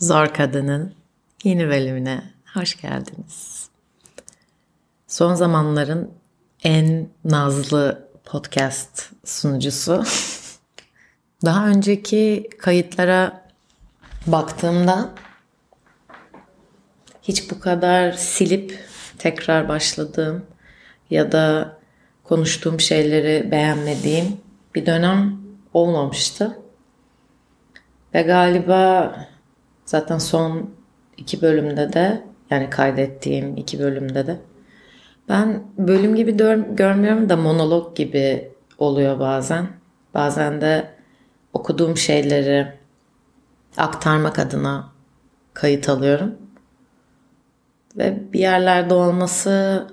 Zor Kadın'ın yeni bölümüne hoş geldiniz. Son zamanların en nazlı podcast sunucusu. Daha önceki kayıtlara baktığımda hiç bu kadar silip tekrar başladığım ya da konuştuğum şeyleri beğenmediğim bir dönem olmamıştı. Ve galiba zaten son iki bölümde de yani kaydettiğim iki bölümde de ben bölüm gibi görmüyorum da monolog gibi oluyor bazen. Bazen de okuduğum şeyleri aktarmak adına kayıt alıyorum. Ve bir yerlerde olması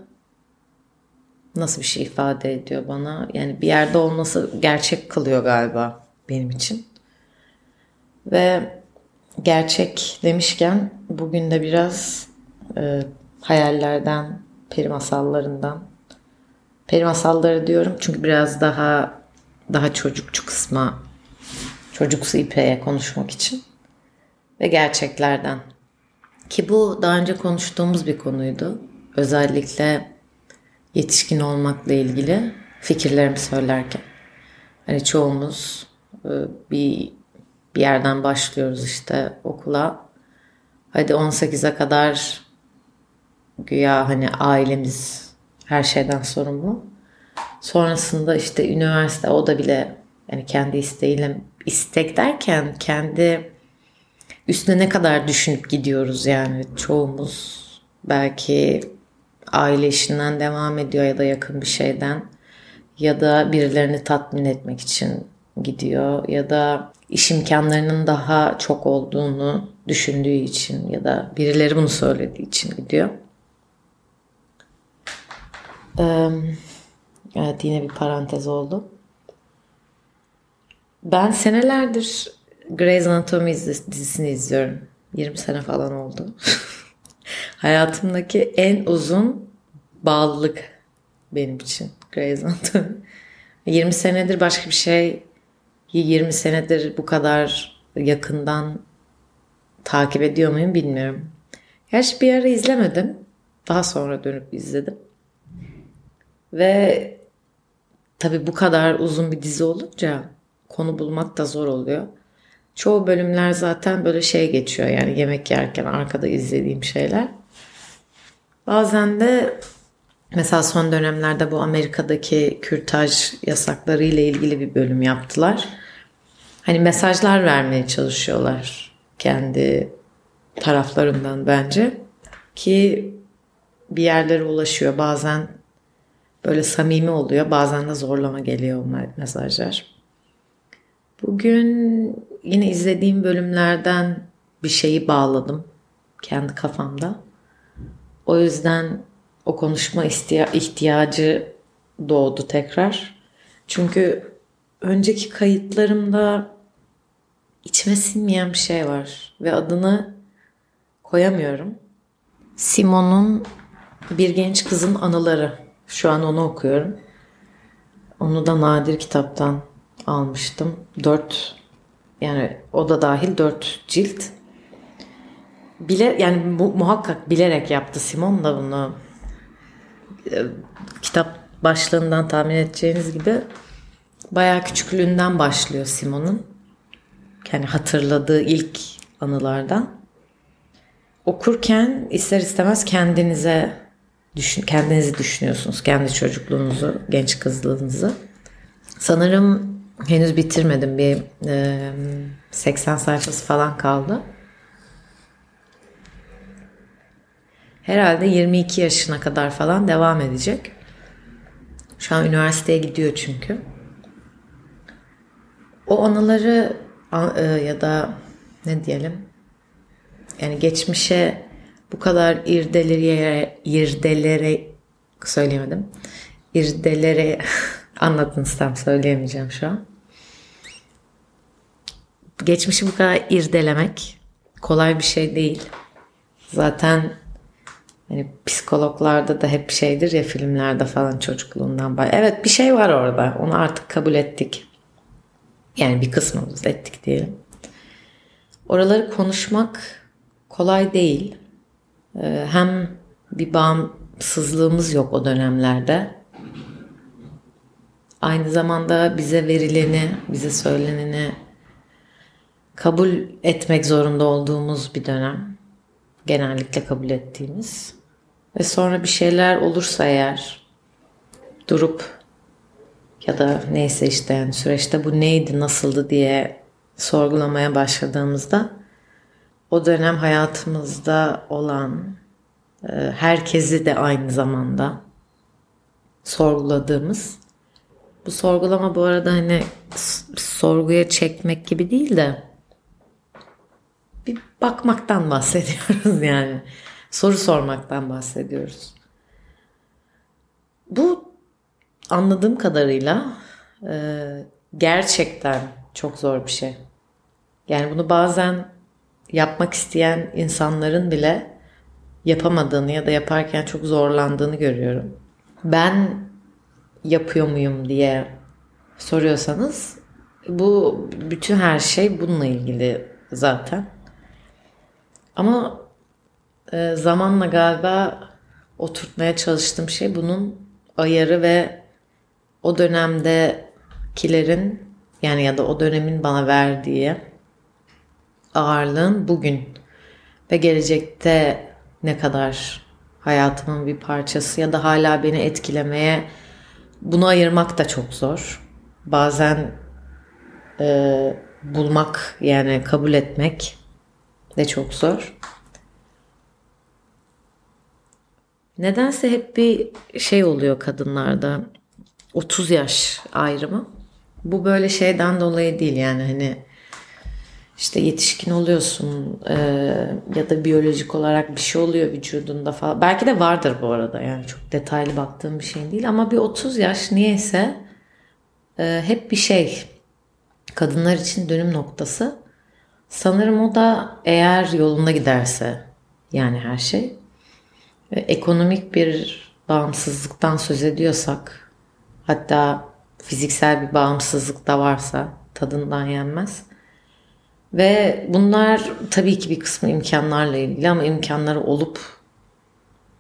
nasıl bir şey ifade ediyor bana? Yani bir yerde olması gerçek kılıyor galiba benim için. Ve gerçek demişken bugün de biraz e, hayallerden, peri masallarından. Peri masalları diyorum çünkü biraz daha daha çocukçu kısma, çocuksu ipeğe konuşmak için. Ve gerçeklerden. Ki bu daha önce konuştuğumuz bir konuydu. Özellikle yetişkin olmakla ilgili fikirlerimi söylerken. Hani çoğumuz e, bir bir yerden başlıyoruz işte okula. Hadi 18'e kadar güya hani ailemiz her şeyden sorumlu. Sonrasında işte üniversite o da bile yani kendi isteğiyle istek derken kendi üstüne ne kadar düşünüp gidiyoruz yani çoğumuz belki aile işinden devam ediyor ya da yakın bir şeyden ya da birilerini tatmin etmek için gidiyor ya da iş imkanlarının daha çok olduğunu düşündüğü için ya da birileri bunu söylediği için gidiyor. Evet yine bir parantez oldu. Ben senelerdir Grey's Anatomy dizisini izliyorum. 20 sene falan oldu. Hayatımdaki en uzun bağlılık benim için Grey's Anatomy. 20 senedir başka bir şey 20 senedir bu kadar yakından takip ediyor muyum bilmiyorum. Gerçi bir ara izlemedim. Daha sonra dönüp izledim. Ve tabii bu kadar uzun bir dizi olunca konu bulmak da zor oluyor. Çoğu bölümler zaten böyle şey geçiyor yani yemek yerken arkada izlediğim şeyler. Bazen de mesela son dönemlerde bu Amerika'daki kürtaj yasakları ile ilgili bir bölüm yaptılar. Hani mesajlar vermeye çalışıyorlar kendi taraflarından bence ki bir yerlere ulaşıyor. Bazen böyle samimi oluyor, bazen de zorlama geliyor onlar mesajlar. Bugün yine izlediğim bölümlerden bir şeyi bağladım kendi kafamda. O yüzden o konuşma ihtiyacı doğdu tekrar. Çünkü önceki kayıtlarımda içime sinmeyen bir şey var ve adını koyamıyorum. Simon'un Bir Genç Kızın Anıları. Şu an onu okuyorum. Onu da nadir kitaptan almıştım. Dört yani o da dahil dört cilt. Bile yani bu, muhakkak bilerek yaptı Simon da bunu. E, kitap başlığından tahmin edeceğiniz gibi bayağı küçüklüğünden başlıyor Simon'un. Yani hatırladığı ilk anılardan. Okurken ister istemez kendinize düşün, kendinizi düşünüyorsunuz. Kendi çocukluğunuzu, genç kızlığınızı. Sanırım henüz bitirmedim. Bir e, 80 sayfası falan kaldı. Herhalde 22 yaşına kadar falan devam edecek. Şu an üniversiteye gidiyor çünkü. O anıları e, ya da ne diyelim yani geçmişe bu kadar irdelere irdelere söyleyemedim. İrdelere anladınız tam söyleyemeyeceğim şu an. Geçmişi bu kadar irdelemek kolay bir şey değil. Zaten hani psikologlarda da hep şeydir ya filmlerde falan çocukluğundan. Evet bir şey var orada. Onu artık kabul ettik. Yani bir kısmımız ettik diyelim. oraları konuşmak kolay değil. Ee, hem bir bağımsızlığımız yok o dönemlerde. Aynı zamanda bize verileni, bize söyleneni kabul etmek zorunda olduğumuz bir dönem. Genellikle kabul ettiğimiz. Ve sonra bir şeyler olursa eğer durup ya da neyse işte yani süreçte bu neydi, nasıldı diye sorgulamaya başladığımızda o dönem hayatımızda olan e, herkesi de aynı zamanda sorguladığımız bu sorgulama bu arada hani sorguya çekmek gibi değil de bir bakmaktan bahsediyoruz yani. Soru sormaktan bahsediyoruz. Bu anladığım kadarıyla e, gerçekten çok zor bir şey. Yani bunu bazen yapmak isteyen insanların bile yapamadığını ya da yaparken çok zorlandığını görüyorum. Ben yapıyor muyum diye soruyorsanız bu bütün her şey bununla ilgili zaten. Ama e, zamanla galiba oturtmaya çalıştığım şey bunun ayarı ve o dönemdekilerin yani ya da o dönemin bana verdiği ağırlığın bugün ve gelecekte ne kadar hayatımın bir parçası ya da hala beni etkilemeye bunu ayırmak da çok zor. Bazen e, bulmak yani kabul etmek de çok zor. Nedense hep bir şey oluyor kadınlarda. 30 yaş ayrımı. Bu böyle şeyden dolayı değil yani hani işte yetişkin oluyorsun e, ya da biyolojik olarak bir şey oluyor vücudunda falan. Belki de vardır bu arada yani çok detaylı baktığım bir şey değil ama bir 30 yaş niyeyse e, hep bir şey kadınlar için dönüm noktası. Sanırım o da eğer yolunda giderse yani her şey ekonomik bir bağımsızlıktan söz ediyorsak hatta fiziksel bir bağımsızlık da varsa tadından yenmez ve bunlar tabii ki bir kısmı imkanlarla ilgili ama imkanları olup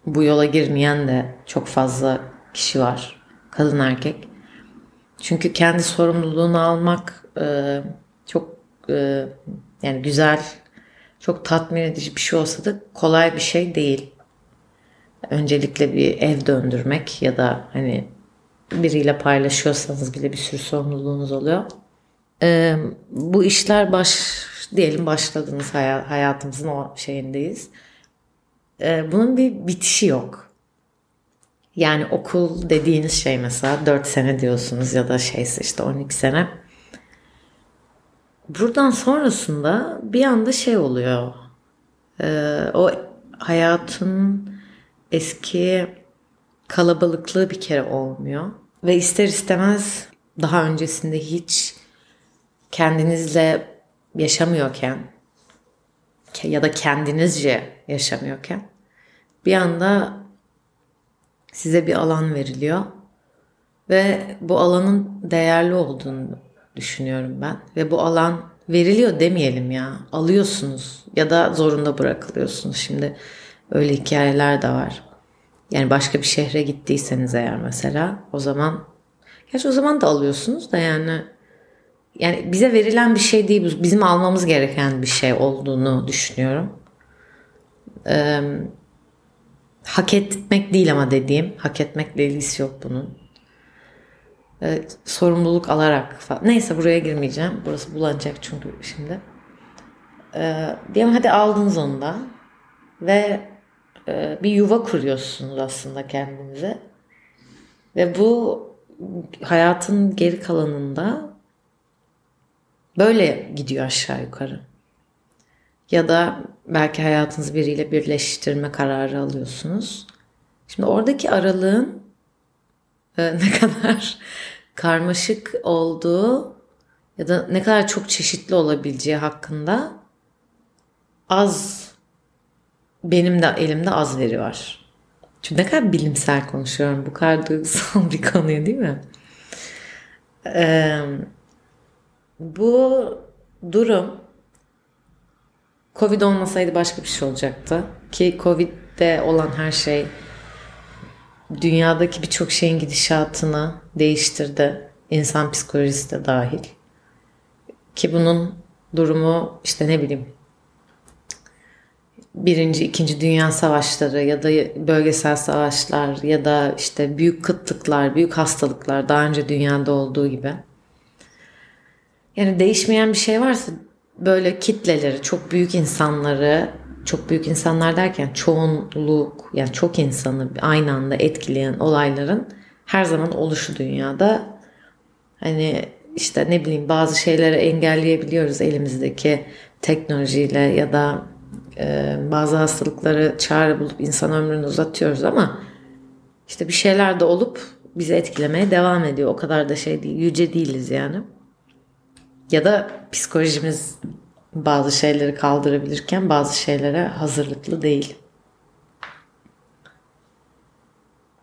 bu yola girmeyen de çok fazla kişi var. Kadın erkek. Çünkü kendi sorumluluğunu almak e, çok e, yani güzel, çok tatmin edici bir şey olsa da kolay bir şey değil. Öncelikle bir ev döndürmek ya da hani biriyle paylaşıyorsanız bile bir sürü sorumluluğunuz oluyor e, bu işler baş diyelim başladınız hayatımızın o şeyindeyiz. E, bunun bir bitişi yok. Yani okul dediğiniz şey mesela 4 sene diyorsunuz ya da şeyse işte 12 sene. Buradan sonrasında bir anda şey oluyor. E, o hayatın eski kalabalıklığı bir kere olmuyor. Ve ister istemez daha öncesinde hiç kendinizle yaşamıyorken ya da kendinizce yaşamıyorken bir anda size bir alan veriliyor. Ve bu alanın değerli olduğunu düşünüyorum ben. Ve bu alan veriliyor demeyelim ya. Alıyorsunuz ya da zorunda bırakılıyorsunuz. Şimdi öyle hikayeler de var yani başka bir şehre gittiyseniz eğer mesela o zaman gerçi o zaman da alıyorsunuz da yani yani bize verilen bir şey değil bizim almamız gereken bir şey olduğunu düşünüyorum. Ee, hak etmek değil ama dediğim hak etmekle ilgisi yok bunun. Ee, sorumluluk alarak falan. Neyse buraya girmeyeceğim. Burası bulanacak çünkü şimdi. Ee, diyelim hadi aldınız onu da ve bir yuva kuruyorsunuz aslında kendinize. Ve bu hayatın geri kalanında Böyle gidiyor aşağı yukarı. Ya da belki hayatınızı biriyle birleştirme kararı alıyorsunuz. Şimdi oradaki aralığın e, ne kadar karmaşık olduğu ya da ne kadar çok çeşitli olabileceği hakkında az benim de elimde az veri var. Çünkü ne kadar bilimsel konuşuyorum. Bu kadar duygusal bir konuyu değil mi? Ee, bu durum Covid olmasaydı başka bir şey olacaktı. Ki Covid'de olan her şey dünyadaki birçok şeyin gidişatını değiştirdi. İnsan psikolojisi de dahil. Ki bunun durumu işte ne bileyim birinci, ikinci dünya savaşları ya da bölgesel savaşlar ya da işte büyük kıtlıklar, büyük hastalıklar daha önce dünyada olduğu gibi. Yani değişmeyen bir şey varsa böyle kitleleri, çok büyük insanları, çok büyük insanlar derken çoğunluk yani çok insanı aynı anda etkileyen olayların her zaman oluşu dünyada. Hani işte ne bileyim bazı şeyleri engelleyebiliyoruz elimizdeki teknolojiyle ya da e, bazı hastalıkları çare bulup insan ömrünü uzatıyoruz ama işte bir şeyler de olup bizi etkilemeye devam ediyor. O kadar da şey değil, yüce değiliz yani. Ya da psikolojimiz bazı şeyleri kaldırabilirken bazı şeylere hazırlıklı değil.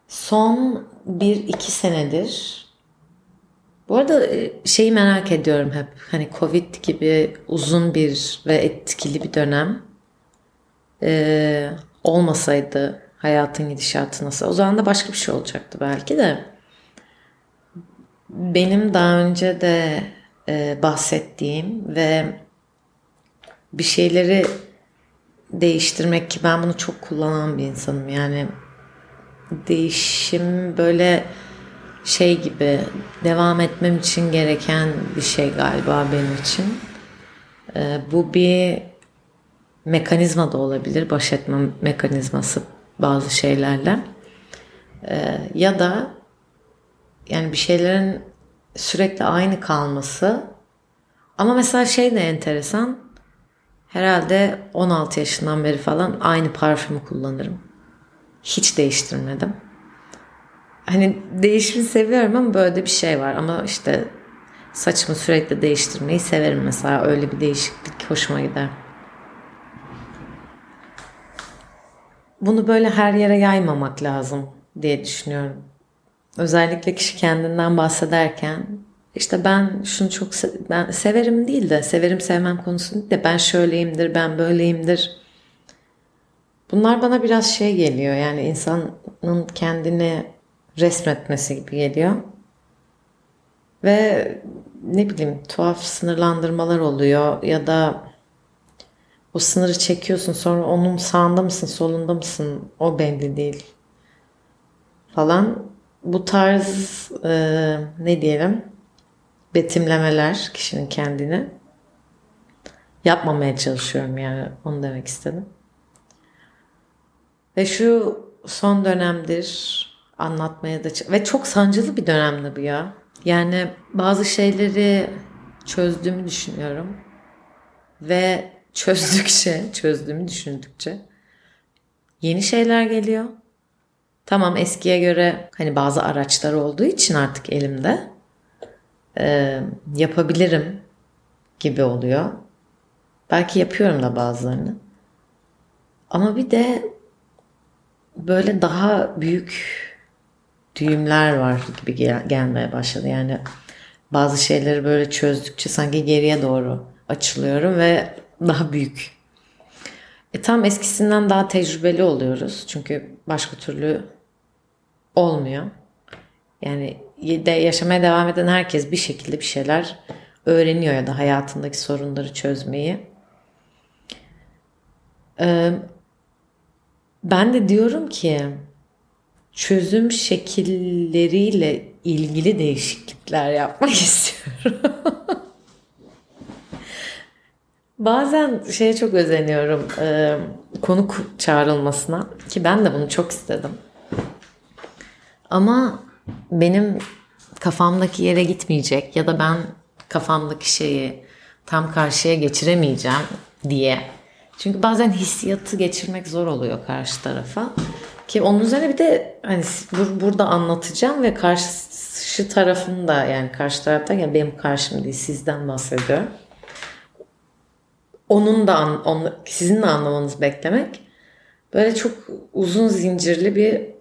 Son bir iki senedir bu arada e, şeyi merak ediyorum hep. Hani Covid gibi uzun bir ve etkili bir dönem e, olmasaydı hayatın gidişatı nasıl? O zaman da başka bir şey olacaktı belki de. Benim daha önce de e, bahsettiğim ve bir şeyleri değiştirmek ki ben bunu çok kullanan bir insanım. Yani değişim böyle şey gibi devam etmem için gereken bir şey galiba benim için. Ee, bu bir mekanizma da olabilir. Baş etme mekanizması bazı şeylerle. Ee, ya da yani bir şeylerin sürekli aynı kalması ama mesela şey de enteresan herhalde 16 yaşından beri falan aynı parfümü kullanırım. Hiç değiştirmedim. Hani değişimi seviyorum ama böyle bir şey var ama işte saçımı sürekli değiştirmeyi severim mesela öyle bir değişiklik hoşuma gider. Bunu böyle her yere yaymamak lazım diye düşünüyorum. Özellikle kişi kendinden bahsederken işte ben şunu çok se ben severim değil de severim sevmem konusunu değil de ben şöyleyimdir, ben böyleyimdir. Bunlar bana biraz şey geliyor yani insanın kendini resmetmesi gibi geliyor. Ve ne bileyim tuhaf sınırlandırmalar oluyor ya da o sınırı çekiyorsun sonra onun sağında mısın solunda mısın o belli değil falan. Bu tarz e, ne diyelim betimlemeler kişinin kendini yapmamaya çalışıyorum yani onu demek istedim. Ve şu son dönemdir anlatmaya da ve çok sancılı bir dönemdi bu ya. Yani bazı şeyleri çözdüğümü düşünüyorum. Ve çözdükçe, çözdüğümü düşündükçe yeni şeyler geliyor. Tamam eskiye göre hani bazı araçlar olduğu için artık elimde e, yapabilirim gibi oluyor. Belki yapıyorum da bazılarını. Ama bir de böyle daha büyük düğümler var gibi gel- gelmeye başladı. Yani bazı şeyleri böyle çözdükçe sanki geriye doğru açılıyorum ve daha büyük. E tam eskisinden daha tecrübeli oluyoruz. Çünkü başka türlü olmuyor. Yani de yaşamaya devam eden herkes bir şekilde bir şeyler öğreniyor ya da hayatındaki sorunları çözmeyi. Ee, ben de diyorum ki çözüm şekilleriyle ilgili değişiklikler yapmak istiyorum. Bazen şeye çok özeniyorum e, konuk çağrılmasına ki ben de bunu çok istedim. Ama benim kafamdaki yere gitmeyecek ya da ben kafamdaki şeyi tam karşıya geçiremeyeceğim diye. Çünkü bazen hissiyatı geçirmek zor oluyor karşı tarafa. Ki onun üzerine bir de hani bur- burada anlatacağım ve karşı tarafın da yani karşı tarafta ya benim karşım değil sizden bahsediyorum. Onun da onu, sizin de anlamanızı beklemek böyle çok uzun zincirli bir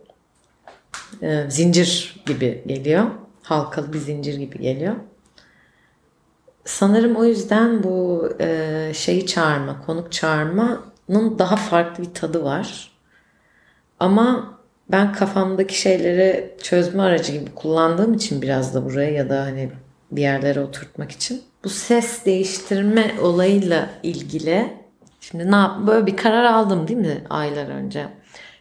e, zincir gibi geliyor. Halkalı bir zincir gibi geliyor. sanırım o yüzden bu e, şeyi çağırma, konuk çağırmanın daha farklı bir tadı var. Ama ben kafamdaki şeyleri çözme aracı gibi kullandığım için biraz da buraya ya da hani bir yerlere oturtmak için. Bu ses değiştirme olayıyla ilgili şimdi ne yap böyle bir karar aldım değil mi aylar önce.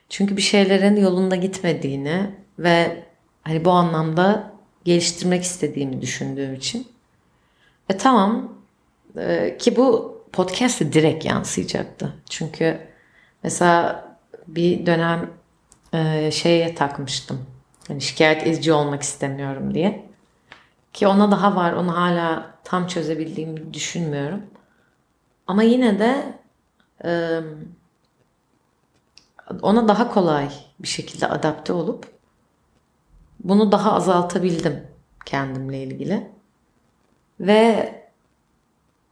Çünkü bir şeylerin yolunda gitmediğini ve hani bu anlamda geliştirmek istediğimi düşündüğüm için. E tamam e, ki bu podcast'e direkt yansıyacaktı. Çünkü mesela bir dönem e, şeye takmıştım. Hani şikayet edici olmak istemiyorum diye. Ki ona daha var. Onu hala tam çözebildiğimi düşünmüyorum. Ama yine de e, ona daha kolay bir şekilde adapte olup bunu daha azaltabildim kendimle ilgili. Ve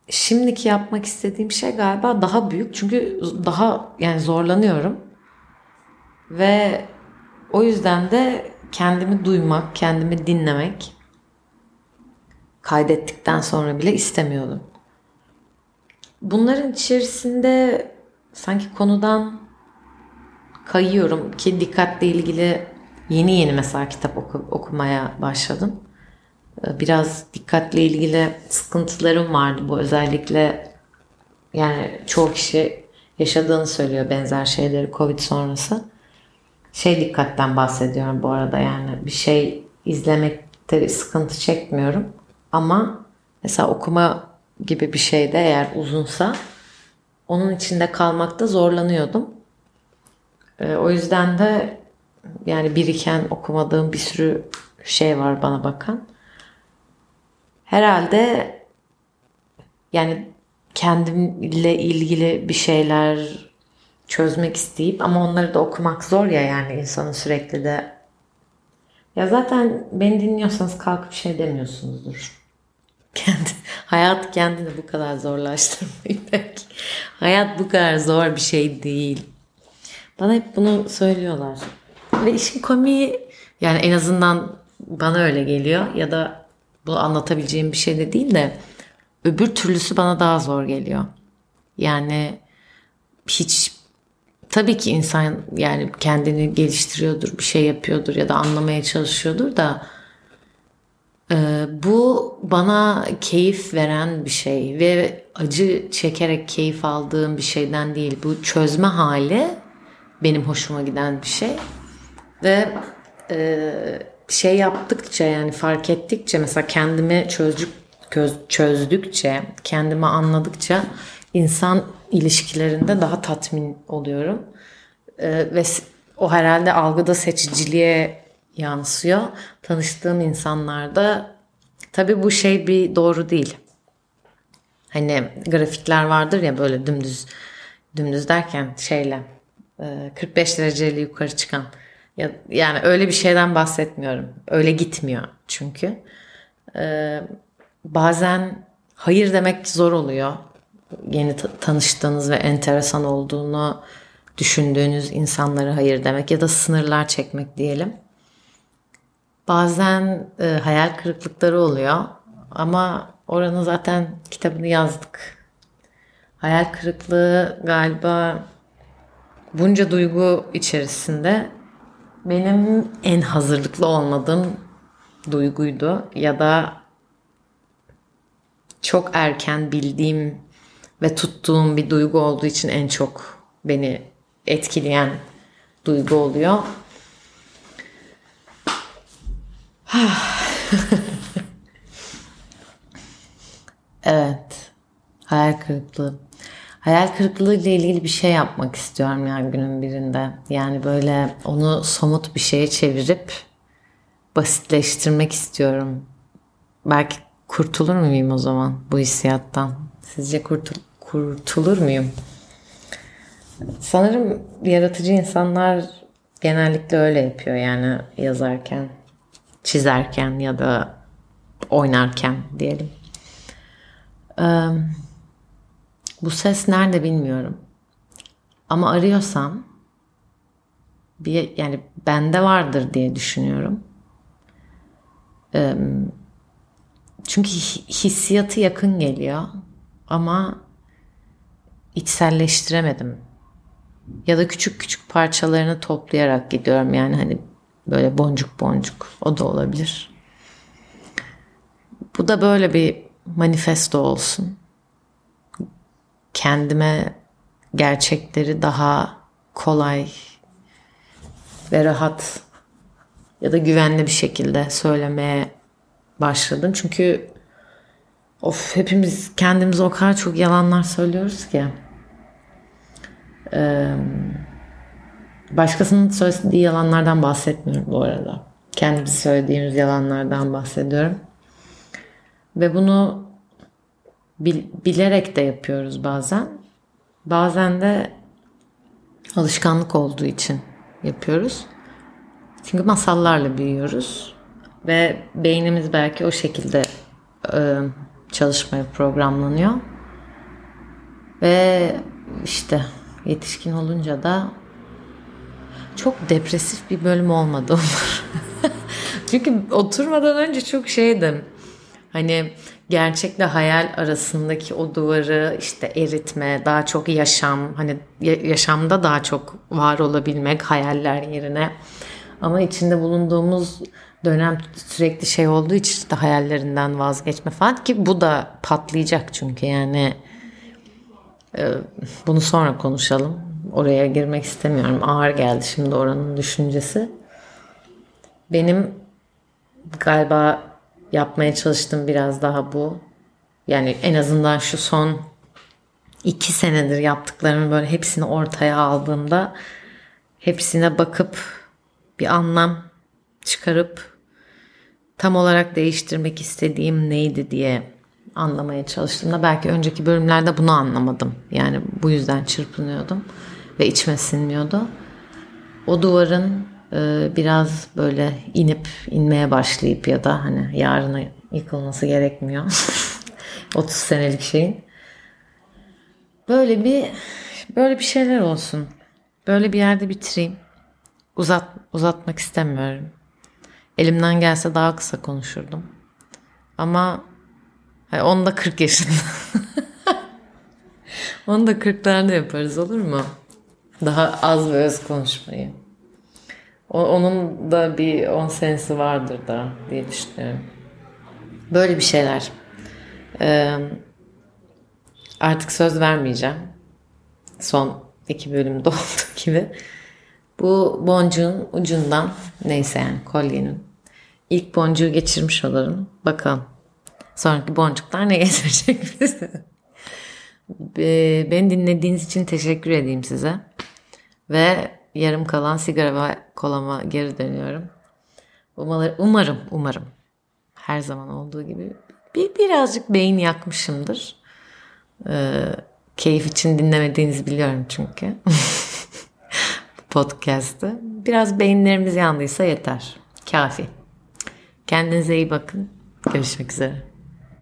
şimdiki yapmak istediğim şey galiba daha büyük. Çünkü daha yani zorlanıyorum. Ve o yüzden de kendimi duymak, kendimi dinlemek kaydettikten sonra bile istemiyordum. Bunların içerisinde sanki konudan kayıyorum ki dikkatle ilgili yeni yeni mesela kitap oku, okumaya başladım. Biraz dikkatle ilgili sıkıntılarım vardı bu özellikle yani çoğu kişi yaşadığını söylüyor benzer şeyleri Covid sonrası. Şey dikkatten bahsediyorum bu arada yani bir şey izlemekte sıkıntı çekmiyorum. Ama mesela okuma gibi bir şeyde eğer uzunsa onun içinde kalmakta zorlanıyordum. E, o yüzden de yani biriken okumadığım bir sürü şey var bana bakan. Herhalde yani kendimle ilgili bir şeyler çözmek isteyip ama onları da okumak zor ya yani insanın sürekli de ya zaten beni dinliyorsanız kalkıp şey demiyorsunuzdur. Kendi, hayat kendini bu kadar zorlaştırmayın belki. Hayat bu kadar zor bir şey değil. Bana hep bunu söylüyorlar. Ve işin komiği yani en azından bana öyle geliyor ya da bu anlatabileceğim bir şey de değil de öbür türlüsü bana daha zor geliyor. Yani hiç tabii ki insan yani kendini geliştiriyordur, bir şey yapıyordur ya da anlamaya çalışıyordur da bu bana keyif veren bir şey ve acı çekerek keyif aldığım bir şeyden değil. Bu çözme hali benim hoşuma giden bir şey ve e, şey yaptıkça yani fark ettikçe mesela kendimi çözdük çözdükçe kendimi anladıkça insan ilişkilerinde daha tatmin oluyorum. Ee, ve o herhalde algıda seçiciliğe yansıyor. Tanıştığım insanlarda tabii bu şey bir doğru değil. Hani grafikler vardır ya böyle dümdüz dümdüz derken şeyle 45 e, dereceyle yukarı çıkan ya, yani öyle bir şeyden bahsetmiyorum. Öyle gitmiyor çünkü. Ee, bazen hayır demek zor oluyor. Yeni tanıştığınız ve enteresan olduğunu düşündüğünüz insanlara hayır demek ya da sınırlar çekmek diyelim. Bazen e, hayal kırıklıkları oluyor ama oranın zaten kitabını yazdık. Hayal kırıklığı galiba bunca duygu içerisinde benim en hazırlıklı olmadığım duyguydu ya da çok erken bildiğim ve tuttuğum bir duygu olduğu için en çok beni etkileyen duygu oluyor. evet. Hayal kırıklığı. Hayal kırıklığı ile ilgili bir şey yapmak istiyorum yani günün birinde. Yani böyle onu somut bir şeye çevirip basitleştirmek istiyorum. Belki kurtulur muyum o zaman bu hissiyattan? Sizce kurtul kurtulur muyum? Sanırım yaratıcı insanlar genellikle öyle yapıyor yani yazarken, çizerken ya da oynarken diyelim. bu ses nerede bilmiyorum. Ama arıyorsam bir yani bende vardır diye düşünüyorum. çünkü hissiyatı yakın geliyor ama içselleştiremedim. Ya da küçük küçük parçalarını toplayarak gidiyorum yani hani böyle boncuk boncuk o da olabilir. Bu da böyle bir manifesto olsun. Kendime gerçekleri daha kolay ve rahat ya da güvenli bir şekilde söylemeye başladım. Çünkü of hepimiz kendimize o kadar çok yalanlar söylüyoruz ki. Ee, başkasının söylediği yalanlardan bahsetmiyorum bu arada. Kendimiz söylediğimiz yalanlardan bahsediyorum. Ve bunu bil, bilerek de yapıyoruz bazen. Bazen de alışkanlık olduğu için yapıyoruz. Çünkü masallarla büyüyoruz ve beynimiz belki o şekilde e, çalışmaya programlanıyor. Ve işte yetişkin olunca da çok depresif bir bölüm olmadı olur. Çünkü oturmadan önce çok şeydim. Hani gerçekle hayal arasındaki o duvarı işte eritme, daha çok yaşam, hani yaşamda daha çok var olabilmek hayaller yerine. Ama içinde bulunduğumuz dönem sürekli şey olduğu için işte hayallerinden vazgeçme falan ki bu da patlayacak çünkü yani e, bunu sonra konuşalım. Oraya girmek istemiyorum. Ağır geldi şimdi oranın düşüncesi. Benim galiba yapmaya çalıştığım biraz daha bu. Yani en azından şu son iki senedir yaptıklarımı böyle hepsini ortaya aldığımda hepsine bakıp bir anlam çıkarıp tam olarak değiştirmek istediğim neydi diye anlamaya çalıştığımda belki önceki bölümlerde bunu anlamadım. Yani bu yüzden çırpınıyordum ve içime sinmiyordu. O duvarın e, biraz böyle inip inmeye başlayıp ya da hani yarına yıkılması gerekmiyor. 30 senelik şeyin. Böyle bir böyle bir şeyler olsun. Böyle bir yerde bitireyim. Uzat uzatmak istemiyorum. Elimden gelse daha kısa konuşurdum. Ama yani onu da 40 yaşında. onu da 40'larda yaparız olur mu? Daha az ve öz konuşmayı. O, onun da bir 10 senesi vardır da diye düşünüyorum. Böyle bir şeyler. Ee, artık söz vermeyeceğim. Son iki bölümde olduğu gibi. Bu boncuğun ucundan neyse yani kolyenin ilk boncuğu geçirmiş olurum. Bakalım. Sonraki boncuklar ne getirecek bize? Beni dinlediğiniz için teşekkür edeyim size. Ve yarım kalan sigara ve kolama geri dönüyorum. Umarım, umarım, her zaman olduğu gibi bir birazcık beyin yakmışımdır. Ee, keyif için dinlemediğinizi biliyorum çünkü. Podcast'ı. Biraz beyinlerimiz yandıysa yeter. Kafi. Kendinize iyi bakın. Görüşmek üzere.